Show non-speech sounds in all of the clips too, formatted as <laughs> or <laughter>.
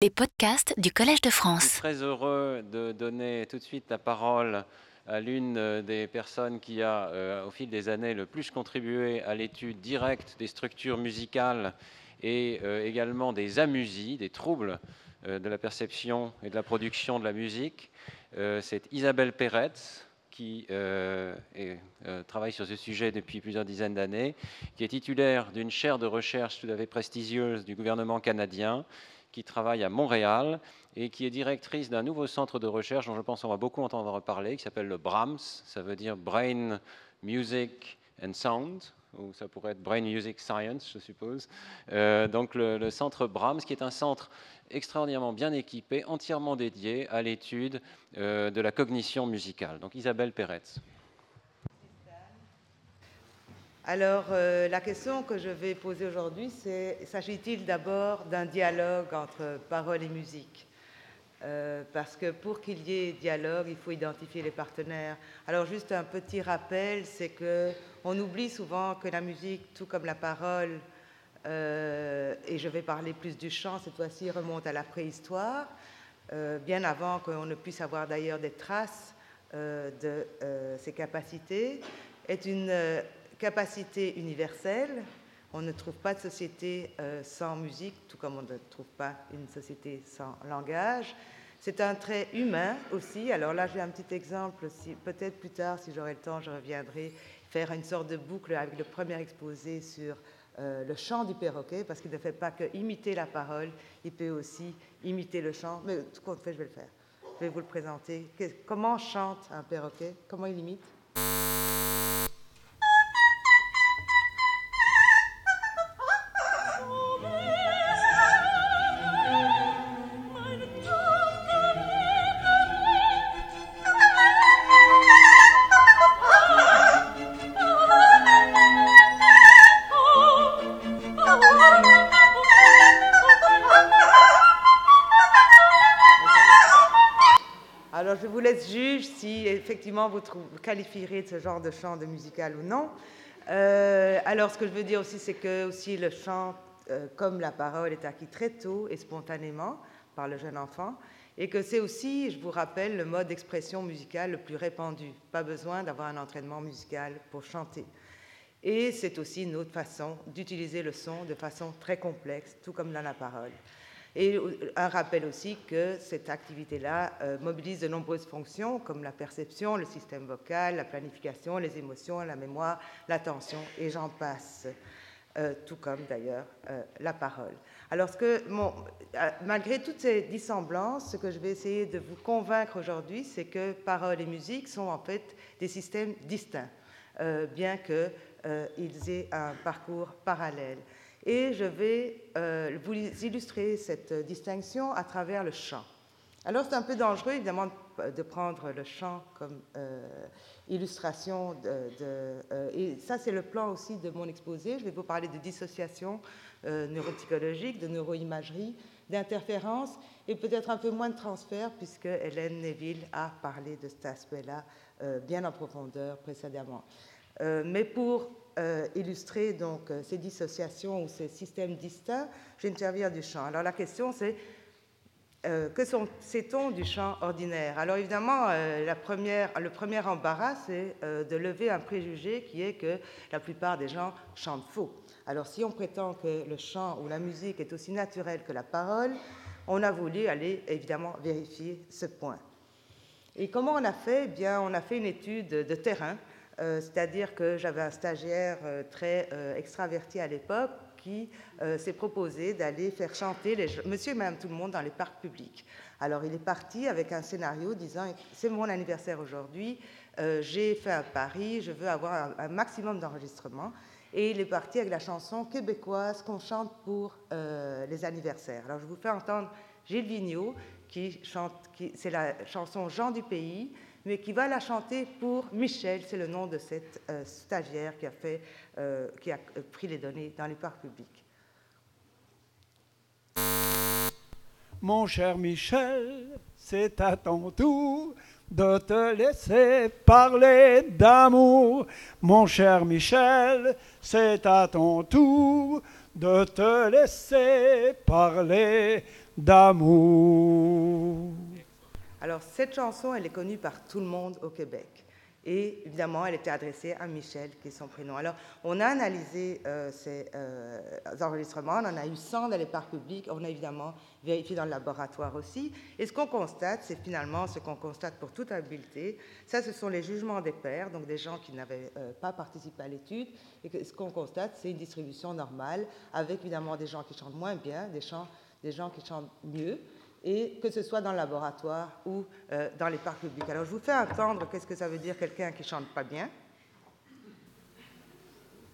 Les podcasts du Collège de Je suis France. très heureux de donner tout de suite la parole à l'une euh, des personnes qui a, euh, au fil des années, le plus contribué à l'étude directe des structures musicales et euh, également des amusies, des troubles euh, de la perception et de la production de la musique. C'est Isabelle Peretz qui est, travaille sur ce sujet depuis plusieurs dizaines d'années, qui est titulaire d'une chaire de recherche tout à fait prestigieuse du gouvernement canadien, qui travaille à Montréal et qui est directrice d'un nouveau centre de recherche dont je pense on va beaucoup entendre parler, qui s'appelle le BRAMS, ça veut dire Brain Music and Sound, ou ça pourrait être Brain Music Science, je suppose. Euh, donc le, centre BRAMS, qui est un centre extraordinairement bien équipé, entièrement dédié à l'étude euh, de la cognition musicale. Donc Isabelle Peretz. Alors, euh, la question que je vais poser aujourd'hui, c'est s'agit-il d'abord d'un dialogue entre parole et musique? Euh, Parce que pour qu'il y ait dialogue, il faut identifier les partenaires. Alors, juste un petit rappel, c'est que on oublie souvent que la musique, tout comme la parole, euh, et je vais parler plus du chant cette fois-ci, remonte à la préhistoire, bien avant qu'on ne puisse avoir d'ailleurs des traces de ses capacités, est une capacité universelle. On ne trouve pas de société euh, sans musique, tout comme on ne trouve pas une société sans langage. C'est un trait humain aussi. Alors là, j'ai un petit exemple. Si, Peut-être plus tard, si j'aurai le temps, je reviendrai faire une sorte de boucle avec le premier exposé sur euh, le chant du perroquet, parce qu'il ne fait pas que imiter la parole, il peut aussi imiter le chant. Mais tout compte fait, je vais le faire. Je vais vous le présenter. Comment chante un perroquet? Comment il imite? Vous qualifierez de ce genre de chant de musical ou non. Euh, alors, ce que je veux dire aussi, c'est que aussi le chant, euh, comme la parole, est acquis très tôt et spontanément par le jeune enfant, et que c'est aussi, je vous rappelle, le mode d'expression musicale le plus répandu. Pas besoin d'avoir un entraînement musical pour chanter. Et c'est aussi une autre façon d'utiliser le son de façon très complexe, tout comme dans la parole. Et un rappel aussi que cette activité-là euh, mobilise de nombreuses fonctions comme la perception, le système vocal, la planification, les émotions, la mémoire, l'attention, et j'en passe. Euh, tout comme d'ailleurs euh, la parole. Alors, que, malgré toutes ces dissemblances, ce que je vais essayer de vous convaincre aujourd'hui, c'est que parole et musique sont en fait des systèmes distincts, bien qu'ils aient un parcours parallèle. Et je vais euh, vous illustrer cette distinction à travers le chant. Alors c'est un peu dangereux évidemment de- prendre le chant comme euh, illustration de, euh, et ça c'est le plan aussi de mon exposé. Je vais vous parler de dissociation neuropsychologique, de neuroimagerie, d'interférence et peut-être un peu moins de transfert puisque Hélène Neville a parlé de cet aspect-là bien en profondeur précédemment. Mais pour illustrer donc euh, ces dissociations ou ces systèmes distincts, servir du chant. Alors la question c'est euh, que sait-on du chant ordinaire? Alors évidemment, euh, le premier embarras, c'est euh, de lever un préjugé qui est que la plupart des gens chantent faux. Alors si on prétend que le chant ou la musique est aussi naturel que la parole, on a voulu aller évidemment vérifier ce point. Et comment on a fait? Eh bien, on a fait une étude de terrain, euh, c'est-à-dire que j'avais un stagiaire euh, très euh, extraverti à l'époque qui euh, s'est proposé d'aller faire chanter les monsieur et madame tout le monde dans les parcs publics. Alors, il est parti avec un scénario disant C'est mon anniversaire aujourd'hui, euh, j'ai fait un pari, je veux avoir un, maximum d'enregistrements. Et il est parti avec la chanson québécoise qu'on chante pour euh, les anniversaires. Alors, je vous fais entendre Gilles Vigneault, qui chante, qui- c'est la chanson Jean du pays, mais qui va la chanter pour Michel, c'est le nom de cette euh, stagiaire qui a, fait, euh, qui a euh, pris les données dans les parcs publics. Mon cher Michel, c'est à ton tour de te laisser parler d'amour. Mon cher Michel, c'est à ton tour de te laisser parler d'amour. Alors, cette chanson, elle est connue par tout le monde au Québec. Et évidemment, elle était adressée à Michel, qui est son prénom. Alors, on a analysé euh, ces euh, enregistrements, on en a eu 100 dans les parcs publics, on a évidemment vérifié dans le laboratoire aussi. Et ce qu'on constate, c'est finalement ce qu'on constate pour toute habileté. Ça, ce sont les jugements des pairs, donc des gens qui n'avaient euh, pas participé à l'étude. Et ce qu'on constate, c'est une distribution normale, avec évidemment des gens qui chantent moins bien, des, des gens qui chantent mieux et que ce soit dans le laboratoire ou euh, dans les parcs publics. Alors je vous fais entendre qu'est-ce que ça veut dire quelqu'un qui chante pas bien.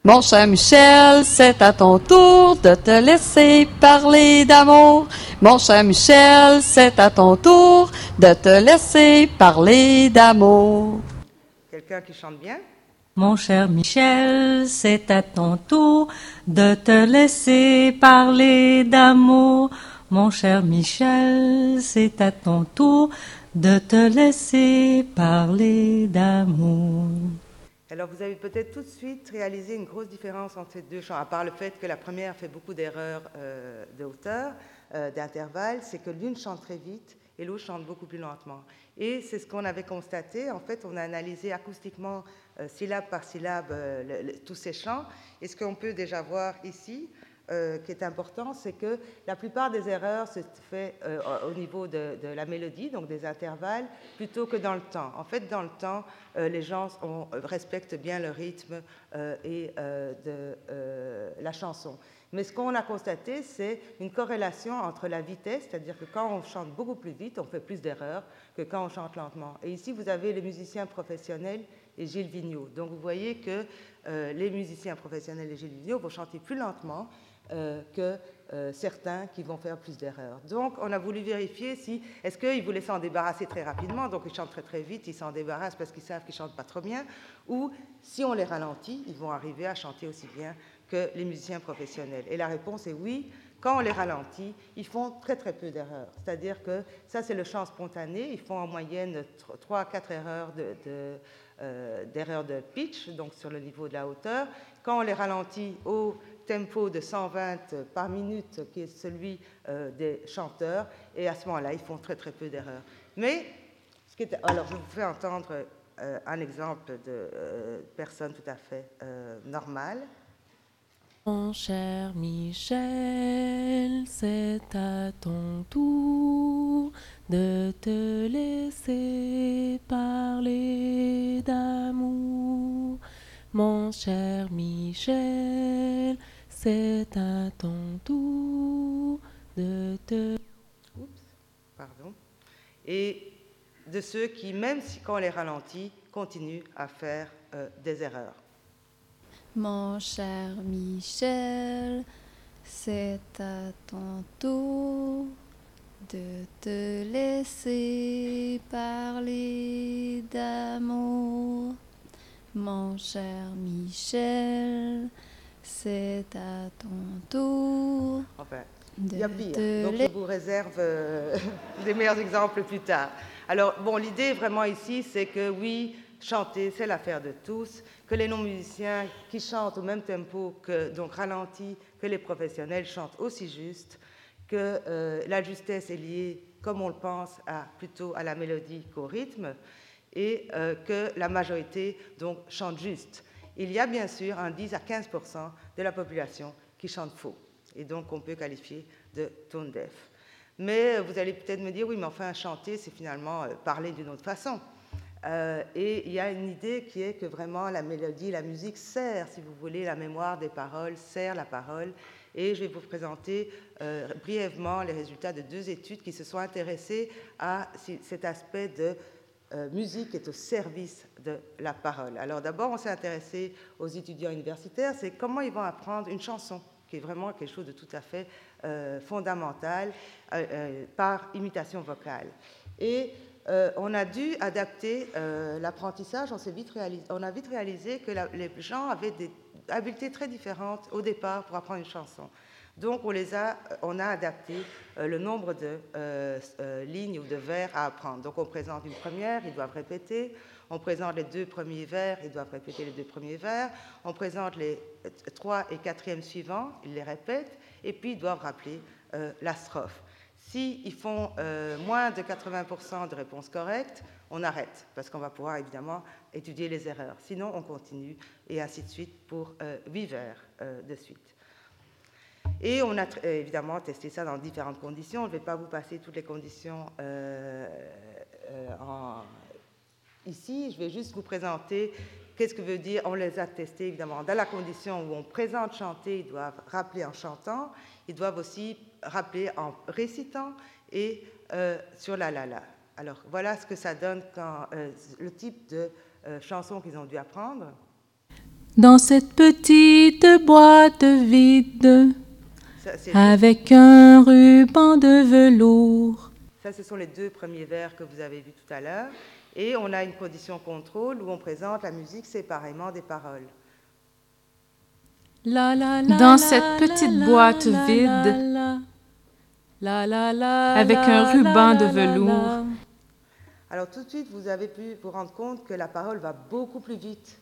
Mon cher Michel, c'est à ton tour de te laisser parler d'amour. Mon cher Michel, c'est à ton tour de te laisser parler d'amour. Quelqu'un qui chante bien Mon cher Michel, c'est à ton tour de te laisser parler d'amour. Mon cher Michel, c'est à ton tour de te laisser parler d'amour. Alors vous avez peut-être tout de suite réalisé une grosse différence entre ces deux chants, à part le fait que la première fait beaucoup d'erreurs euh, de hauteur, euh, d'intervalle, c'est que l'une chante très vite et l'autre chante beaucoup plus lentement. Et c'est ce qu'on avait constaté. En fait, on a analysé acoustiquement, euh, syllabe par syllabe, tous ces chants. Et ce qu'on peut déjà voir ici, euh, qui est important, c'est que la plupart des erreurs se fait euh, au niveau de, la mélodie, donc des intervalles, plutôt que dans le temps. En fait, dans le temps, euh, les gens respectent bien le rythme et de la chanson. Mais ce qu'on a constaté, c'est une corrélation entre la vitesse, c'est-à-dire que quand on chante beaucoup plus vite, on fait plus d'erreurs que quand on chante lentement. Et ici, vous avez les musiciens professionnels et Gilles Vigneault. Donc vous voyez que les musiciens professionnels et Gilles Vigneault vont chanter plus lentement euh, que euh, certains qui vont faire plus d'erreurs. Donc, on a voulu vérifier si, est-ce qu'ils voulaient s'en débarrasser très rapidement, donc ils chantent très très vite, ils s'en débarrassent parce qu'ils savent qu'ils chantent pas trop bien, ou si on les ralentit, ils vont arriver à chanter aussi bien que les musiciens professionnels. Et la réponse est oui. Quand on les ralentit, ils font très très peu d'erreurs. C'est-à-dire que ça, c'est le chant spontané. Ils font en moyenne 3 à 4 erreurs de, euh, d'erreurs de pitch, donc sur le niveau de la hauteur. Quand on les ralentit au tempo de 120 par minute, qui est celui euh, des chanteurs, et à ce moment-là, ils font très très peu d'erreurs. Mais, alors je vous fais entendre euh, un exemple de euh, personne tout à fait normale. Mon cher Michel, c'est à ton tour de te laisser parler d'amour. Mon cher Michel, c'est à ton tour de te... Oups, pardon. Et de ceux qui, même si quand on les ralentit, continuent à faire euh, des erreurs. Mon cher Michel, c'est à ton tour de te laisser parler d'amour. Mon cher Michel, c'est à ton tour. Enfin, il y a pire. Donc, je vous réserve euh, <laughs> des meilleurs exemples plus tard. Alors, bon, l'idée vraiment ici, c'est que oui, chanter, c'est l'affaire de tous, que les non-musiciens qui chantent au même tempo, que, donc ralenti, que les professionnels chantent aussi juste, que euh, la justesse est liée, comme on le pense, à, plutôt à la mélodie qu'au rythme, et euh, que la majorité donc chante juste il y a bien sûr un 10 à 15% de la population qui chante faux, et donc on peut qualifier de tone deaf. Mais vous allez peut-être me dire, oui, mais enfin, chanter, c'est finalement euh, parler d'une autre façon. Euh, et il y a une idée qui est que vraiment la mélodie, la musique sert, si vous voulez, la mémoire des paroles, sert la parole. Et je vais vous présenter euh, brièvement les résultats de deux études qui se sont intéressées à cet aspect de euh, musique est au service de la parole. Alors d'abord, on s'est intéressé aux étudiants universitaires, c'est comment ils vont apprendre une chanson, qui est vraiment quelque chose de tout à fait euh, fondamental, euh, par imitation vocale. Et on a dû adapter l'apprentissage, on, on a vite réalisé que les gens avaient des habiletés très différentes au départ pour apprendre une chanson. Donc, a, on a adapté euh, le nombre de euh, euh, lignes ou de vers à apprendre. Donc, on présente une première, ils doivent répéter. On présente les deux premiers vers, ils doivent répéter les deux premiers vers. On présente les trois et quatrièmes suivants, ils les répètent. Et puis, ils doivent rappeler la strophe. S'ils font euh, moins de 80% de réponses correctes, on arrête, parce qu'on va pouvoir évidemment étudier les erreurs. Sinon, on continue, et ainsi de suite pour euh, 8 vers euh, de suite. Et on a euh, évidemment testé ça dans différentes conditions. Je ne vais pas vous passer toutes les conditions euh, euh, ici. Je vais juste vous présenter qu'est-ce que veut dire. On les a testés évidemment dans la condition où on présente chanter, ils doivent rappeler en chantant. Ils doivent aussi rappeler en récitant et sur la la la. Alors voilà ce que ça donne quand le type de chanson qu'ils ont dû apprendre. Dans cette petite boîte vide, avec un ruban de velours. Ça, ce sont les deux premiers vers que vous avez vus tout à l'heure. Et on a une condition contrôle où on présente la musique séparément des paroles. La, la, la, Dans cette petite la, boîte la, vide, la, la. La, la, la, avec un ruban la, de velours. Alors tout de suite, vous avez pu vous rendre compte que la parole va beaucoup plus vite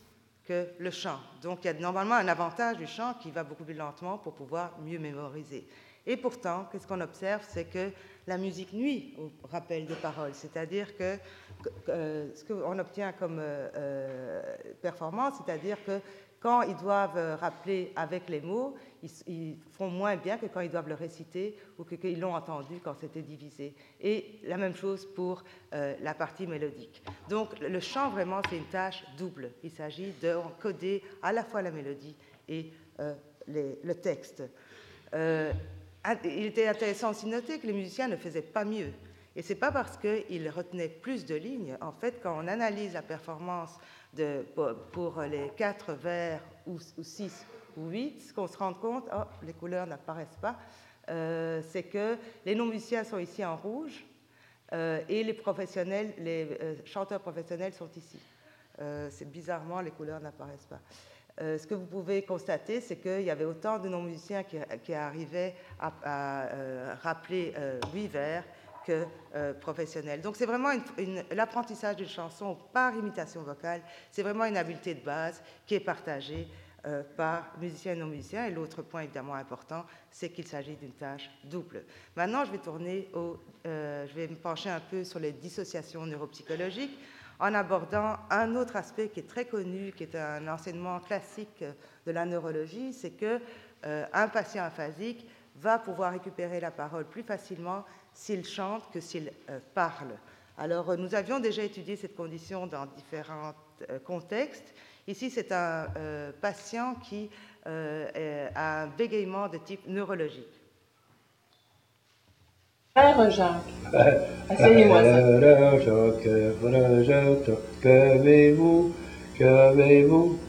que le chant. Donc il y a normalement un avantage du chant qui va beaucoup plus lentement pour pouvoir mieux mémoriser. Et pourtant, qu'est-ce qu'on observe? C'est que la musique nuit au rappel des paroles, c'est-à-dire que, euh, ce qu'on obtient comme euh, euh, performance, c'est-à-dire que quand ils doivent rappeler avec les mots, ils, font moins bien que quand ils doivent le réciter ou que qu'ils l'ont entendu quand c'était divisé. Et la même chose pour euh, la partie mélodique. Donc le chant, vraiment, c'est une tâche double. Il s'agit d'encoder à la fois la mélodie et euh, le texte. Euh, il était intéressant aussi de noter que les musiciens ne faisaient pas mieux. Et ce n'est pas parce qu'ils retenaient plus de lignes. En fait, quand on analyse la performance pour les quatre vers ou, ou six ou huit, ce qu'on se rend compte, oh, les couleurs n'apparaissent pas, euh, c'est que les non-musiciens sont ici en rouge euh, et les professionnels, les euh, chanteurs professionnels sont ici. C'est bizarrement, les couleurs n'apparaissent pas. Ce que vous pouvez constater, c'est qu'il y avait autant de non-musiciens qui, arrivaient à, rappeler huit vers que euh, professionnels. Donc c'est vraiment l'apprentissage d'une chanson par imitation vocale, c'est vraiment une habileté de base qui est partagée euh, par musiciens et non-musiciens. Et l'autre point évidemment important, c'est qu'il s'agit d'une tâche double. Maintenant, euh, je vais me pencher un peu sur les dissociations neuropsychologiques en abordant un autre aspect qui est très connu, qui est un enseignement classique de la neurologie, c'est que euh, un patient aphasique va pouvoir récupérer la parole plus facilement s'il chante que s'il parle. Alors, nous avions déjà étudié cette condition dans différents contextes. Ici, c'est un patient qui a un de type neurologique. Frère Jacques, asseyez-moi. Frère Jacques, qu'avez-vous, qu'avez-vous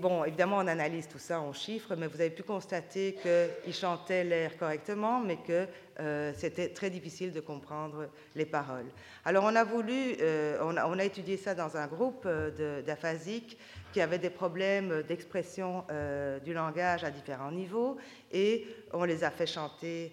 Bon, évidemment, on analyse tout ça en chiffres, mais vous avez pu constater qu'il chantait l'air correctement, mais que euh, c'était très difficile de comprendre les paroles. Alors, on a voulu, euh, on, a, étudié ça dans un groupe euh, d'aphasiques qui avaient des problèmes d'expression du langage à différents niveaux, et on les a fait chanter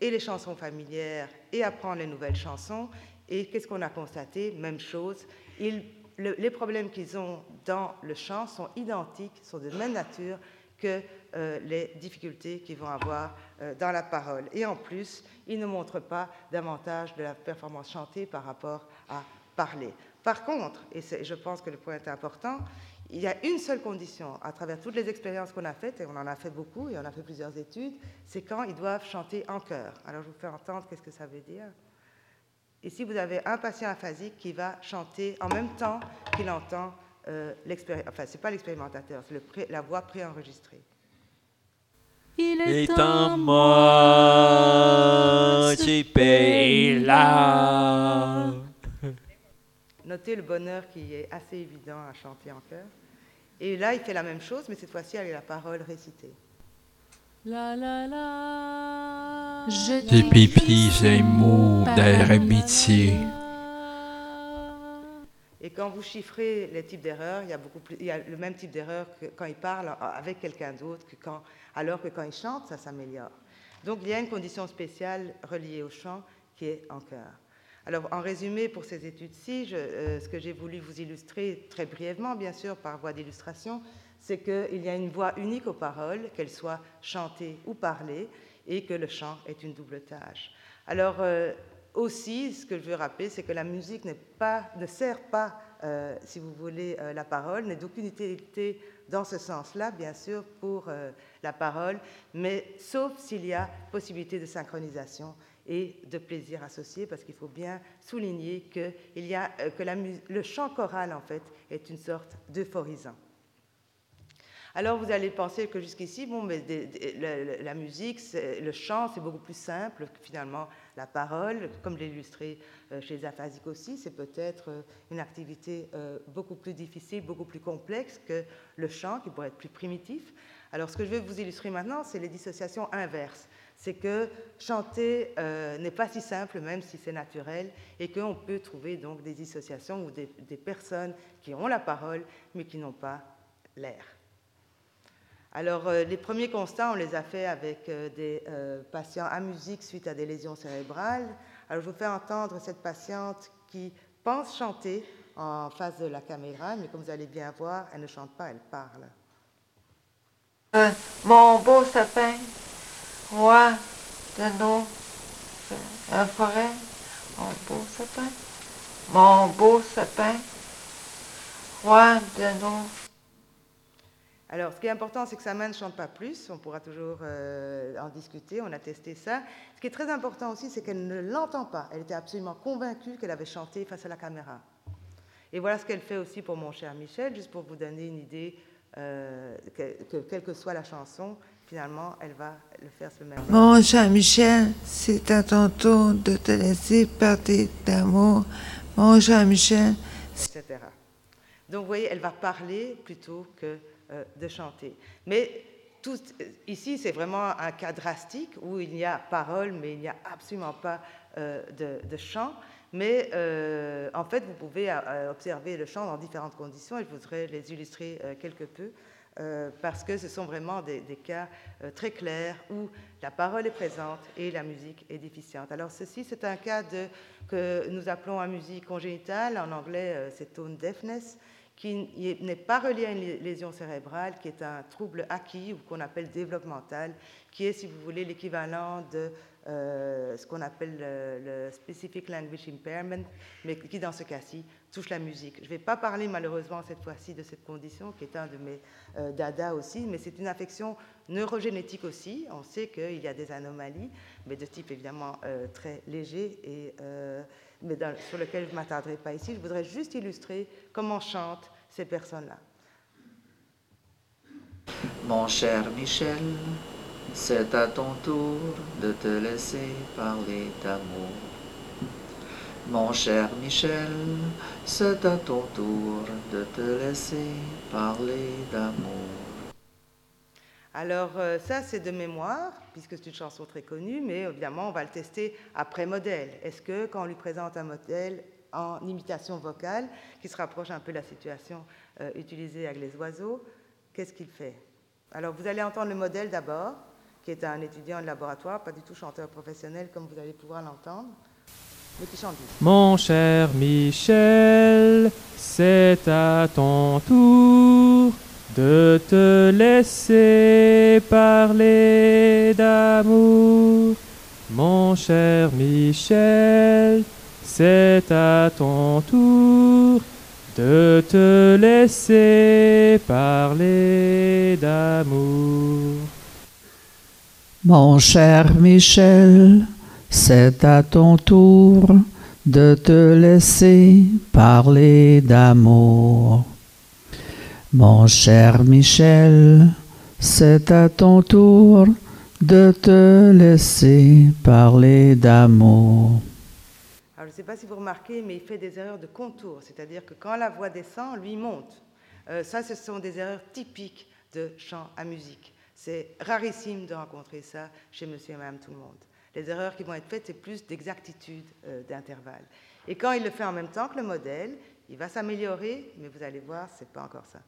et les chansons familières et apprendre les nouvelles chansons. Et qu'est-ce qu'on a constaté? Même chose. Ils le- les problèmes qu'ils ont dans le chant sont identiques, sont de même nature que euh, les difficultés qu'ils vont avoir euh, dans la parole. Et en plus, ils ne montrent pas davantage de la performance chantée par rapport à parler. Par contre, et je pense que le point est important, il y a une seule condition à travers toutes les expériences qu'on a faites, et on en a fait beaucoup, et on a fait plusieurs études, c'est quand ils doivent chanter en chœur. Alors je vous fais entendre qu'est-ce que ça veut dire. Ici, vous avez un patient aphasique qui va chanter en même temps qu'il entend euh, l'expéri- Enfin, c'est pas l'expérimentateur, c'est le pré- la voix préenregistrée. Il est, est en moi, ce pays-là. Notez le bonheur qui est assez évident à chanter en chœur. Et là, il fait la même chose, mais cette fois-ci avec la parole récitée. La la la. Je Des pipis et mots d'air amitié. Et quand vous chiffrez les types d'erreurs, il y a beaucoup plus, il y a le même type d'erreur que quand il parle avec quelqu'un d'autre, que quand, alors que quand il chante, ça s'améliore. Donc il y a une condition spéciale reliée au chant qui est en chœur. Alors, en résumé, pour ces études-ci, ce que j'ai voulu vous illustrer très brièvement, bien sûr, par voie d'illustration, c'est qu'il y a une voix unique aux paroles, qu'elles soient chantées ou parlées, et que le chant est une double tâche. Alors, aussi, ce que je veux rappeler, c'est que la musique ne sert pas, euh, si vous voulez, euh, la parole, n'est d'aucune utilité dans ce sens-là, bien sûr, pour euh, la parole, mais sauf s'il y a possibilité de synchronisation et de plaisir associé, parce qu'il faut bien souligner que, y a, que le chant choral, en fait, est une sorte d'euphorisant. Alors vous allez penser que jusqu'ici, bon, mais la, musique, le chant, c'est beaucoup plus simple que finalement la parole, comme l'illustrer euh, chez les aphasiques aussi, c'est peut-être euh, une activité euh, beaucoup plus difficile, beaucoup plus complexe que le chant, qui pourrait être plus primitif. Alors ce que je vais vous illustrer maintenant, c'est les dissociations inverses. C'est que chanter n'est pas si simple, même si c'est naturel, et qu'on peut trouver donc des dissociations ou des personnes qui ont la parole, mais qui n'ont pas l'air. Alors, euh, les premiers constats, on les a faits avec euh, des euh, patients à musique suite à des lésions cérébrales. Alors, je vous fais entendre cette patiente qui pense chanter en face de la caméra, mais comme vous allez bien voir, elle ne chante pas, elle parle. mon beau sapin, roi de nos forêts, mon beau sapin, mon beau sapin, roi de nos alors, ce qui est important, c'est que sa main ne chante pas plus. On pourra toujours euh, en discuter. On a testé ça. Ce qui est très important aussi, c'est qu'elle ne l'entend pas. Elle était absolument convaincue qu'elle avait chanté face à la caméra. Et voilà ce qu'elle fait aussi pour mon cher Michel, juste pour vous donner une idée euh, que, quelle que soit la chanson, finalement, elle va le faire ce même. Mon cher Michel, c'est à ton tour de te laisser partir d'amour. Mon cher Michel, etc. Donc, vous voyez, elle va parler plutôt que de chanter. Mais tout, ici, c'est vraiment un cas drastique où il y a parole, mais il n'y a absolument pas euh, de, chant. Mais euh, en fait, vous pouvez observer le chant dans différentes conditions et je voudrais les illustrer quelque peu. parce que ce sont vraiment des, cas très clairs où la parole est présente et la musique est déficiente. Alors ceci, c'est un cas que nous appelons en musique congénitale, en anglais c'est tone deafness, qui n'est pas relié à une lésion cérébrale, qui est un trouble acquis ou qu'on appelle développemental, qui est, si vous voulez, l'équivalent de euh, ce qu'on appelle le, Specific Language Impairment, mais qui, dans ce cas-ci, touche la musique. Je ne vais pas parler, malheureusement, cette fois-ci, de cette condition, qui est un de mes euh, dada aussi, mais c'est une affection neurogénétique aussi. On sait qu'il y a des anomalies, mais de type, évidemment, euh, très léger et mais sur lequel je ne m'attarderai pas ici. Je voudrais juste illustrer comment chantent ces personnes-là. Mon cher Michel, c'est à ton tour de te laisser parler d'amour. Mon cher Michel, c'est à ton tour de te laisser parler d'amour. Alors euh, ça, c'est de mémoire, puisque c'est une chanson très connue, mais évidemment, on va le tester après modèle. Est-ce que quand on lui présente un modèle en imitation vocale, qui se rapproche un peu de la situation euh, utilisée avec les oiseaux, qu'est-ce qu'il fait? Alors vous allez entendre le modèle d'abord, qui est un étudiant de laboratoire, pas du tout chanteur professionnel comme vous allez pouvoir l'entendre, mais qui chante. Mon cher Michel, c'est à ton tour de te laisser parler d'amour. Mon cher Michel, c'est à ton tour de te laisser parler d'amour. Mon cher Michel, c'est à ton tour de te laisser parler d'amour. Mon cher Michel, c'est à ton tour de te laisser parler d'amour. Alors, je ne sais pas si vous remarquez, mais il fait des erreurs de contour, c'est-à-dire que quand la voix descend, lui monte. Euh, ça, ce sont des erreurs typiques de chant à musique. C'est rarissime de rencontrer ça chez monsieur et madame tout le monde. Les erreurs qui vont être faites, c'est plus d'exactitude euh, d'intervalle. Et quand il le fait en même temps que le modèle, il va s'améliorer, mais vous allez voir, ce n'est pas encore ça.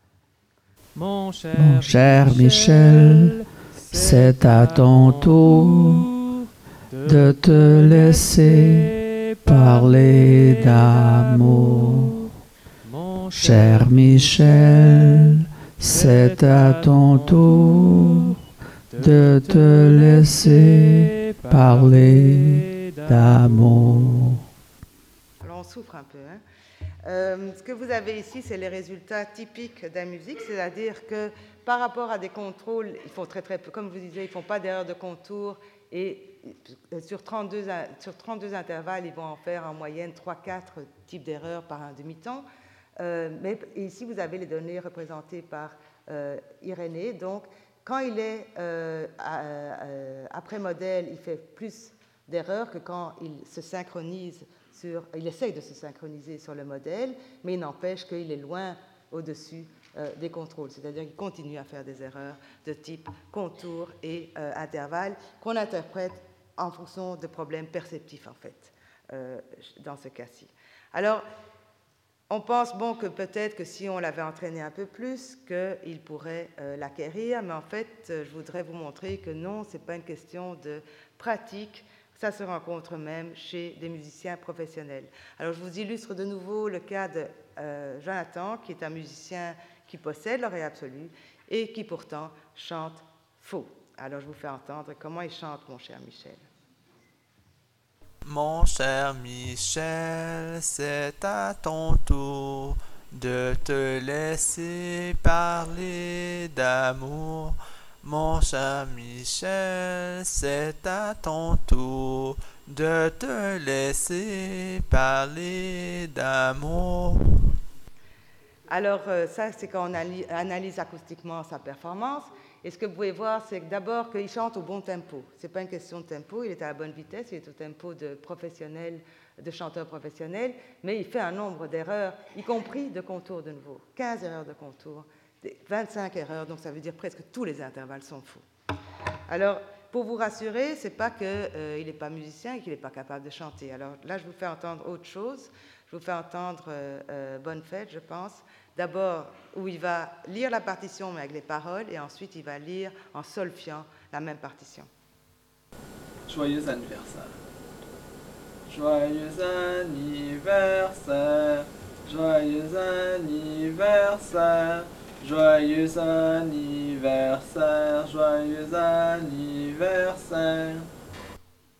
Mon cher, Mon cher Michel, c'est à ton tour de te laisser parler d'amour. Mon Cher Michel, c'est à ton tour de te laisser parler d'amour. Alors on souffre un peu. hein. Euh, ce que vous avez ici, c'est les résultats typiques de la musique, c'est-à-dire que par rapport à des contrôles, ils font très très peu, comme je vous disais, ils font pas d'erreur de contour et euh, sur 32, in- sur 32 intervalles, ils vont en faire en moyenne 3-4 types d'erreurs par un demi-temps. Euh, mais ici, vous avez les données représentées par euh, Irénée. Donc, quand il est après modèle, il fait plus d'erreurs que quand il se synchronise il essaye de se synchroniser sur le modèle, mais il n'empêche qu'il est loin au-dessus euh, des contrôles, c'est-à-dire qu'il continue à faire des erreurs de type contour et euh, intervalle qu'on interprète en fonction de problèmes perceptifs en fait, euh, dans ce cas-ci. Alors, on pense bon que peut-être que si on l'avait entraîné un peu plus, qu'il pourrait euh, l'acquérir, mais en fait, je voudrais vous montrer que non, ce n'est pas une question de pratique, ça se rencontre même chez des musiciens professionnels. Alors, je vous illustre de nouveau le cas de euh, Jonathan, qui est un musicien qui possède l'oreille absolue et qui pourtant chante faux. Alors, je vous fais entendre comment il chante, mon cher Michel. Mon cher Michel, c'est à ton tour de te laisser parler d'amour. Mon cher Michel, c'est à ton tour de te laisser parler d'amour. Alors, euh, ça, c'est quand on analyse acoustiquement sa performance. Et ce que vous pouvez voir, c'est d'abord qu'il chante au bon tempo. Ce n'est pas une question de tempo, il est à la bonne vitesse, il est au tempo de professionnel, de chanteur professionnel, mais il fait un nombre d'erreurs, y compris de contours de nouveau. 15 erreurs de contour, des- 25 erreurs, donc ça veut dire presque tous les intervalles sont faux. Alors, pour vous rassurer, c'est pas qu'il n'est pas musicien et qu'il n'est pas capable de chanter. Alors là, je vous fais entendre autre chose. Je vous fais entendre euh, euh, Bonne fête, je pense. D'abord, où il va lire la partition mais avec les paroles, et ensuite il va lire en solfiant la même partition. Joyeux anniversaire. Joyeux anniversaire. Joyeux anniversaire. Joyeux anniversaire. Joyeux anniversaire.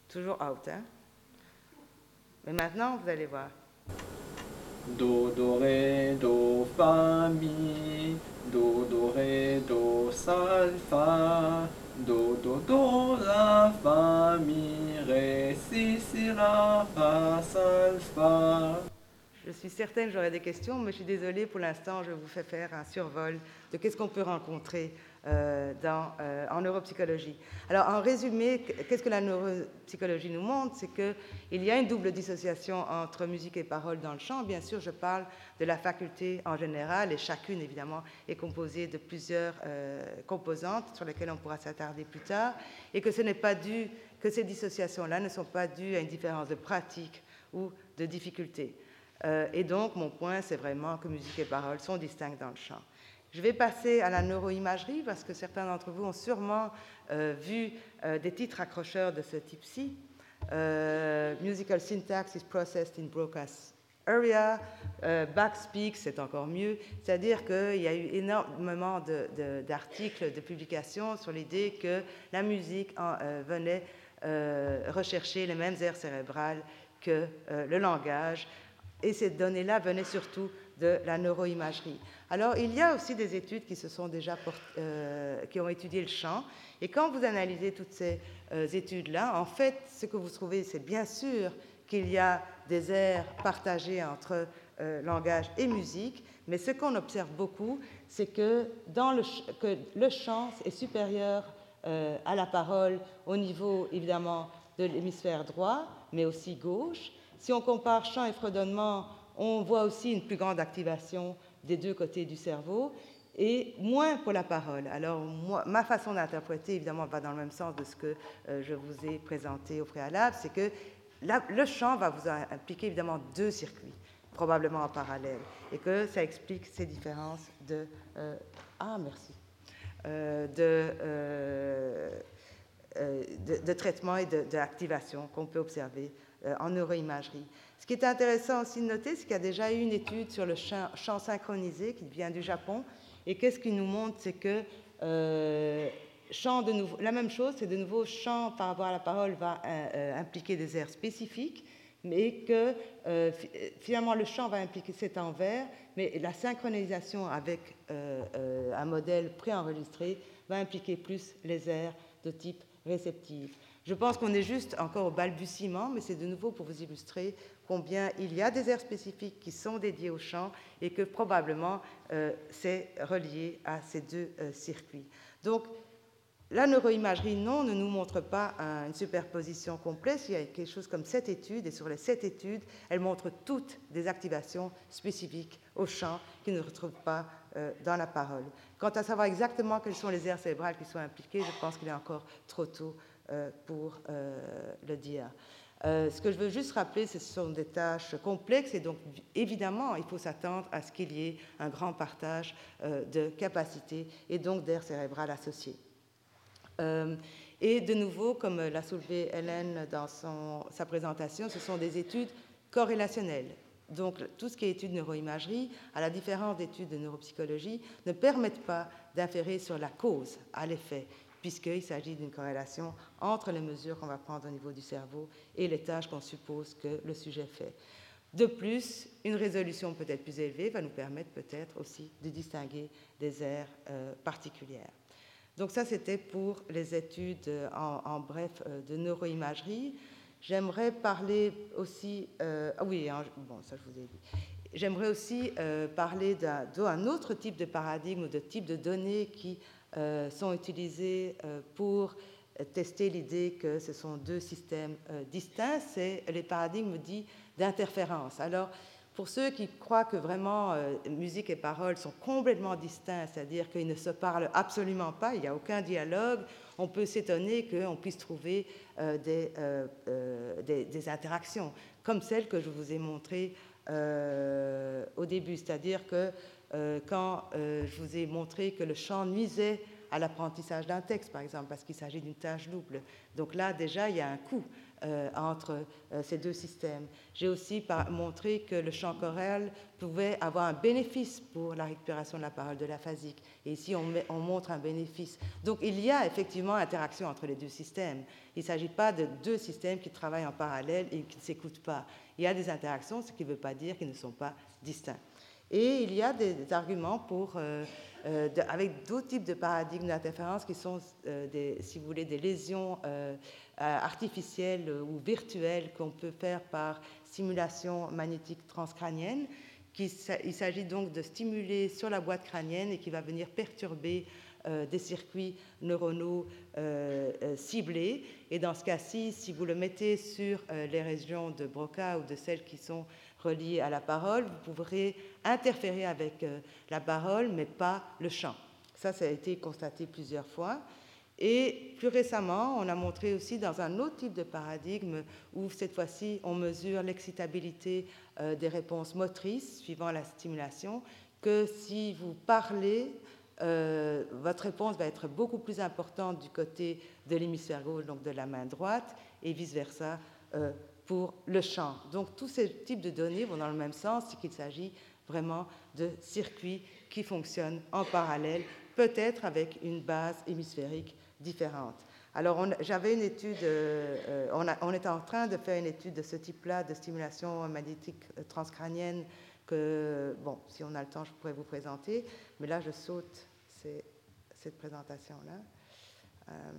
Toujours out, hein? Mais maintenant, vous allez voir. Do, do, ré, do, fa, mi. Do, do, ré, do, sol, fa. Do, do, do, la, fa, mi, ré, si, si, la, fa, sol, fa. Je suis certaine que j'aurai des questions, mais je suis désolée, pour l'instant, je vous fais faire un survol de qu'est-ce qu'on peut rencontrer euh, euh, en neuropsychologie. Alors, en résumé, qu'est-ce que la neuropsychologie nous montre? C'est qu'il y a une double dissociation entre musique et parole dans le chant. Bien sûr, je parle de la faculté en général, et chacune, évidemment, est composée de plusieurs euh, composantes sur lesquelles on pourra s'attarder plus tard, et que ce n'est pas dû, que ces dissociations-là ne sont pas dues à une différence de pratique ou de difficulté. Euh, et donc, mon point, c'est vraiment que musique et parole sont distinctes dans le chant. Je vais passer à la neuroimagerie parce que certains d'entre vous ont sûrement euh, vu euh, des titres accrocheurs de ce type-ci. Musical syntax is processed in broadcast area. Backspeak, c'est encore mieux. C'est-à-dire qu'il y a eu énormément d'articles, de, publications sur l'idée que la musique en, venait rechercher les mêmes aires cérébrales que le langage. Et ces données-là venaient surtout de la neuroimagerie. Alors, il y a aussi des études qui se sont déjà euh, qui ont étudié le chant. Et quand vous analysez toutes ces euh, études-là, en fait, ce que vous trouvez, c'est bien sûr qu'il y a des aires partagées entre euh, langage et musique, mais ce qu'on observe beaucoup, c'est que, que le chant est supérieur à la parole au niveau, évidemment, de l'hémisphère droit, mais aussi gauche. Si on compare chant et fredonnement, on voit aussi une plus grande activation des deux côtés du cerveau et moins pour la parole. Alors, ma façon d'interpréter, évidemment, va dans le même sens de ce que euh, je vous ai présenté au préalable, c'est que le chant va vous impliquer évidemment deux circuits, probablement en parallèle, et que ça explique ces différences de... euh, ah, merci. Euh, de, de, de, traitement et d'activation qu'on peut observer euh, en neuroimagerie. Ce qui est intéressant aussi de noter, c'est qu'il y a déjà eu une étude sur le chant synchronisé qui vient du Japon. Et qu'est-ce qu'il nous montre C'est que euh, chant de nouveau, la même chose, c'est de nouveau chant par rapport à la parole va euh, impliquer des airs spécifiques, mais que euh, finalement le chant va impliquer cet envers, mais la synchronisation avec euh, euh, un modèle préenregistré va impliquer plus les airs de type réceptif. Je pense qu'on est juste encore au balbutiement, mais c'est de nouveau pour vous illustrer combien il y a des airs spécifiques qui sont dédiés au chant et que probablement euh, c'est relié à ces deux euh, circuits. Donc, la neuroimagerie, non, ne nous montre pas un, une superposition complète. Il y a quelque chose comme sept études, et sur les sept études, elle montre toutes des activations spécifiques au chant qui ne retrouvent pas dans la parole. Quant à savoir exactement quelles sont les aires cérébrales qui sont impliquées, je pense qu'il est encore trop tôt euh, pour euh, le dire. Euh, ce que je veux juste rappeler, ce sont des tâches complexes et donc évidemment, il faut s'attendre à ce qu'il y ait un grand partage euh, de capacités et donc d'air cérébral associé. Euh, et de nouveau, comme l'a soulevé Hélène dans sa présentation, ce sont des études corrélationnelles. Donc tout ce qui est études neuroimagerie, à la différence d'études de neuropsychologie, ne permettent pas d'inférer sur la cause à l'effet puisqu'il s'agit d'une corrélation entre les mesures qu'on va prendre au niveau du cerveau et les tâches qu'on suppose que le sujet fait. De plus, une résolution peut-être plus élevée va nous permettre peut-être aussi de distinguer des aires euh, particulières. Donc ça, c'était pour les études euh, en, en bref euh, de neuroimagerie. J'aimerais parler aussi, euh, ah oui, hein, bon, ça je vous ai dit. J'aimerais aussi euh, parler d'un autre type de paradigme ou de type de données qui euh, sont utilisées pour tester l'idée que ce sont deux systèmes distincts, c'est les paradigmes dits d'interférence. Alors, pour ceux qui croient que vraiment euh, musique et parole sont complètement distincts, c'est-à-dire qu'ils ne se parlent absolument pas, il n'y a aucun dialogue, on peut s'étonner qu'on puisse trouver euh, des, euh, des, interactions, comme celles que je vous ai montrées euh, au début, c'est-à-dire que quand je vous ai montré que le chant nuisait à l'apprentissage d'un texte, par exemple, parce qu'il s'agit d'une tâche double. Donc là, déjà, il y a un coût euh, entre euh, ces deux systèmes. J'ai aussi montré que le chant choral pouvait avoir un bénéfice pour la récupération de la parole de la phasique. Et ici, on, on montre un bénéfice. Donc il y a effectivement interaction entre les deux systèmes. Il ne s'agit pas de deux systèmes qui travaillent en parallèle et qui ne s'écoutent pas. Il y a des interactions, ce qui ne veut pas dire qu'ils ne sont pas distincts. Et il y a des, arguments pour, euh, euh, avec d'autres types de paradigmes d'interférence qui sont, euh, des, si vous voulez, des lésions artificielles ou virtuelles qu'on peut faire par stimulation magnétique transcrânienne. Il s'agit donc de stimuler sur la boîte crânienne et qui va venir perturber des circuits neuronaux ciblés. Et dans ce cas-ci, si vous le mettez sur les régions de Broca ou de celles qui sont reliées à la parole, vous pourrez interférer avec euh, la parole, mais pas le chant. Ça, ça a été constaté plusieurs fois. Et plus récemment, on a montré aussi dans un autre type de paradigme où cette fois-ci on mesure l'excitabilité euh, des réponses motrices suivant la stimulation, que si vous parlez, euh, votre réponse va être beaucoup plus importante du côté de l'hémisphère gauche, donc de la main droite, et vice-versa pour le chant. Donc tous ces types de données vont dans le même sens, c'est qu'il s'agit vraiment de circuits qui fonctionnent en parallèle, peut-être avec une base hémisphérique différente. Alors, j'avais une étude, euh, on, a, on était en train de faire une étude de ce type-là, de stimulation magnétique transcrânienne, que, bon, si on a le temps, je pourrais vous présenter, mais là, je saute cette présentation-là. Euh,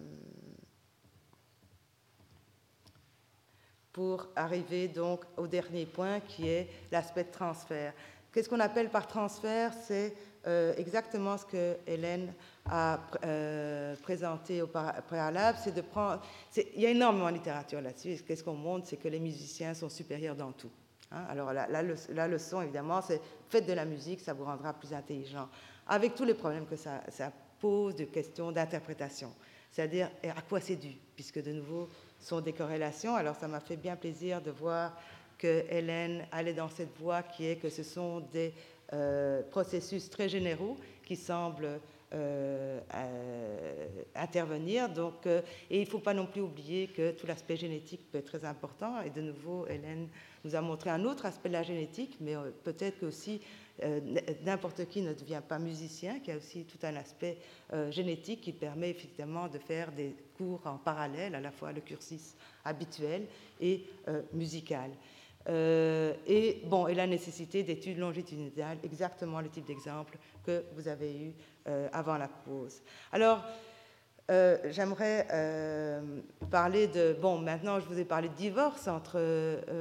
pour arriver donc au dernier point qui est l'aspect de transfert. Qu'est-ce qu'on appelle par transfert? C'est euh, exactement ce que Hélène a euh, présenté au préalable. C'est de prendre. il y a énormément de littérature là-dessus. Qu'est-ce qu'on montre? C'est que les musiciens sont supérieurs dans tout. Hein? Alors la, la, la, leçon, évidemment, c'est faites de la musique, ça vous rendra plus intelligent. Avec tous les problèmes que ça, ça pose de questions d'interprétation. C'est-à-dire à quoi c'est dû, puisque de nouveau, sont des corrélations. Alors ça m'a fait bien plaisir de voir que Hélène allait dans cette voie qui est que ce sont des euh, processus très généraux qui semble euh, euh, intervenir. Donc, et il ne faut pas non plus oublier que tout l'aspect génétique peut être très important. Et de nouveau, Hélène nous a montré un autre aspect de la génétique, mais peut-être aussi n'importe qui ne devient pas musicien, qu'il y a aussi tout un aspect génétique qui permet effectivement de faire des cours en parallèle, à la fois le cursus habituel et musical. Euh, et, bon, et la nécessité d'études longitudinales, exactement le type d'exemple que vous avez eu euh, avant la pause. Alors, euh, j'aimerais parler de... Bon, maintenant, je vous ai parlé de divorce entre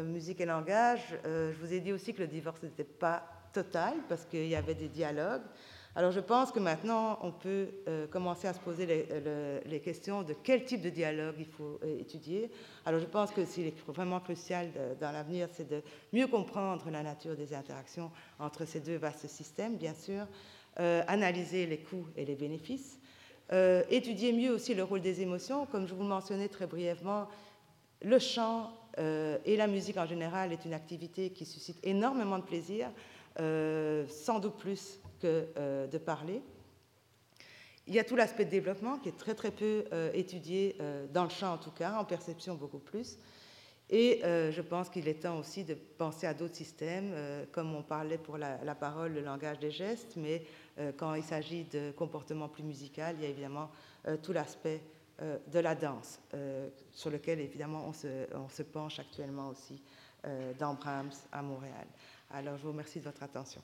musique et langage. je vous ai dit aussi que le divorce n'était pas total parce qu'il y avait des dialogues. Alors je pense que maintenant, on peut euh, commencer à se poser les, questions de quel type de dialogue il faut euh, étudier. Alors je pense que ce qui est vraiment crucial dans l'avenir, c'est de mieux comprendre la nature des interactions entre ces deux vastes systèmes, bien sûr, euh, analyser les coûts et les bénéfices, étudier mieux aussi le rôle des émotions. Comme je vous mentionnais très brièvement, le chant et la musique en général est une activité qui suscite énormément de plaisir, sans doute plus que euh, de parler. Il y a tout l'aspect de développement qui est très très peu euh, étudié euh, dans le champ en tout cas, en perception beaucoup plus. Et je pense qu'il est temps aussi de penser à d'autres systèmes, comme on parlait pour la, parole, le langage des gestes, mais quand il s'agit de comportement plus musical, il y a évidemment tout l'aspect de la danse, sur lequel évidemment on se, on se penche actuellement aussi dans Brahms à Montréal. Alors je vous remercie de votre attention.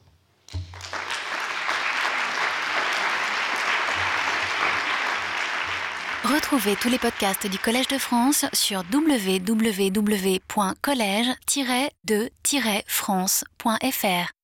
Retrouvez tous les podcasts du Collège de France sur www.collège-de-france.fr.